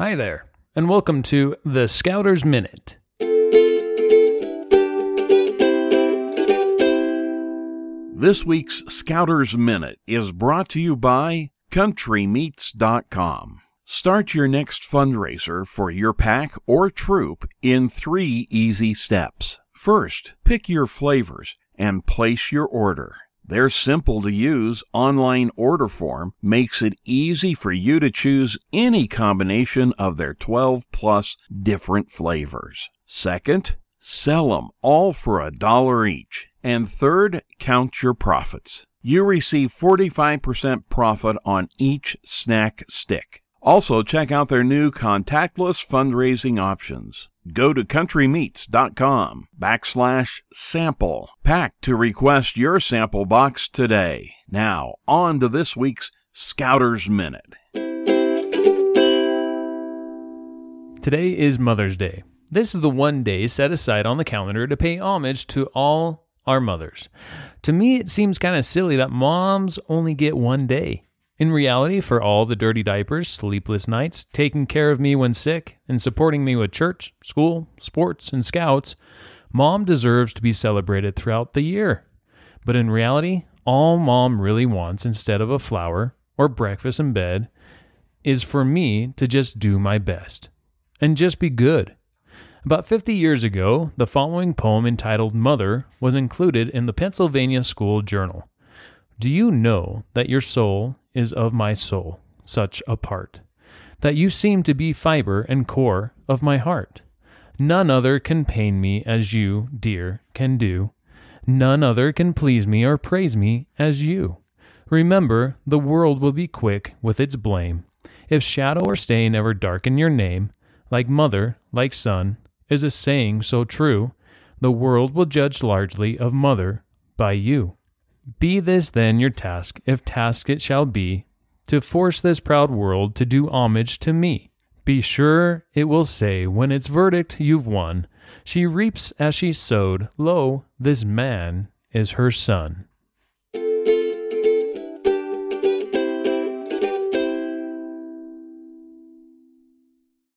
Hi there, and welcome to the Scouters Minute. This week's Scouters Minute is brought to you by CountryMeats.com. Start your next fundraiser for your pack or troop in three easy steps. First, pick your flavors and place your order. Their simple to use online order form makes it easy for you to choose any combination of their 12 plus different flavors. Second, sell them all for a dollar each. And third, count your profits. You receive 45% profit on each snack stick. Also, check out their new contactless fundraising options. Go to countrymeats.com backslash sample pack to request your sample box today. Now, on to this week's Scouters Minute. Today is Mother's Day. This is the one day set aside on the calendar to pay homage to all our mothers. To me, it seems kind of silly that moms only get one day. In reality, for all the dirty diapers, sleepless nights, taking care of me when sick, and supporting me with church, school, sports, and scouts, mom deserves to be celebrated throughout the year. But in reality, all mom really wants instead of a flower or breakfast in bed is for me to just do my best and just be good. About 50 years ago, the following poem entitled Mother was included in the Pennsylvania School Journal. Do you know that your soul is of my soul, such a part, that you seem to be fiber and core of my heart? None other can pain me as you, dear, can do. None other can please me or praise me as you. Remember, the world will be quick with its blame. If shadow or stain ever darken your name, like mother, like son, is a saying so true, the world will judge largely of mother by you. Be this then your task, if task it shall be, to force this proud world to do homage to me. Be sure it will say, when its verdict you've won, she reaps as she sowed, lo, this man is her son.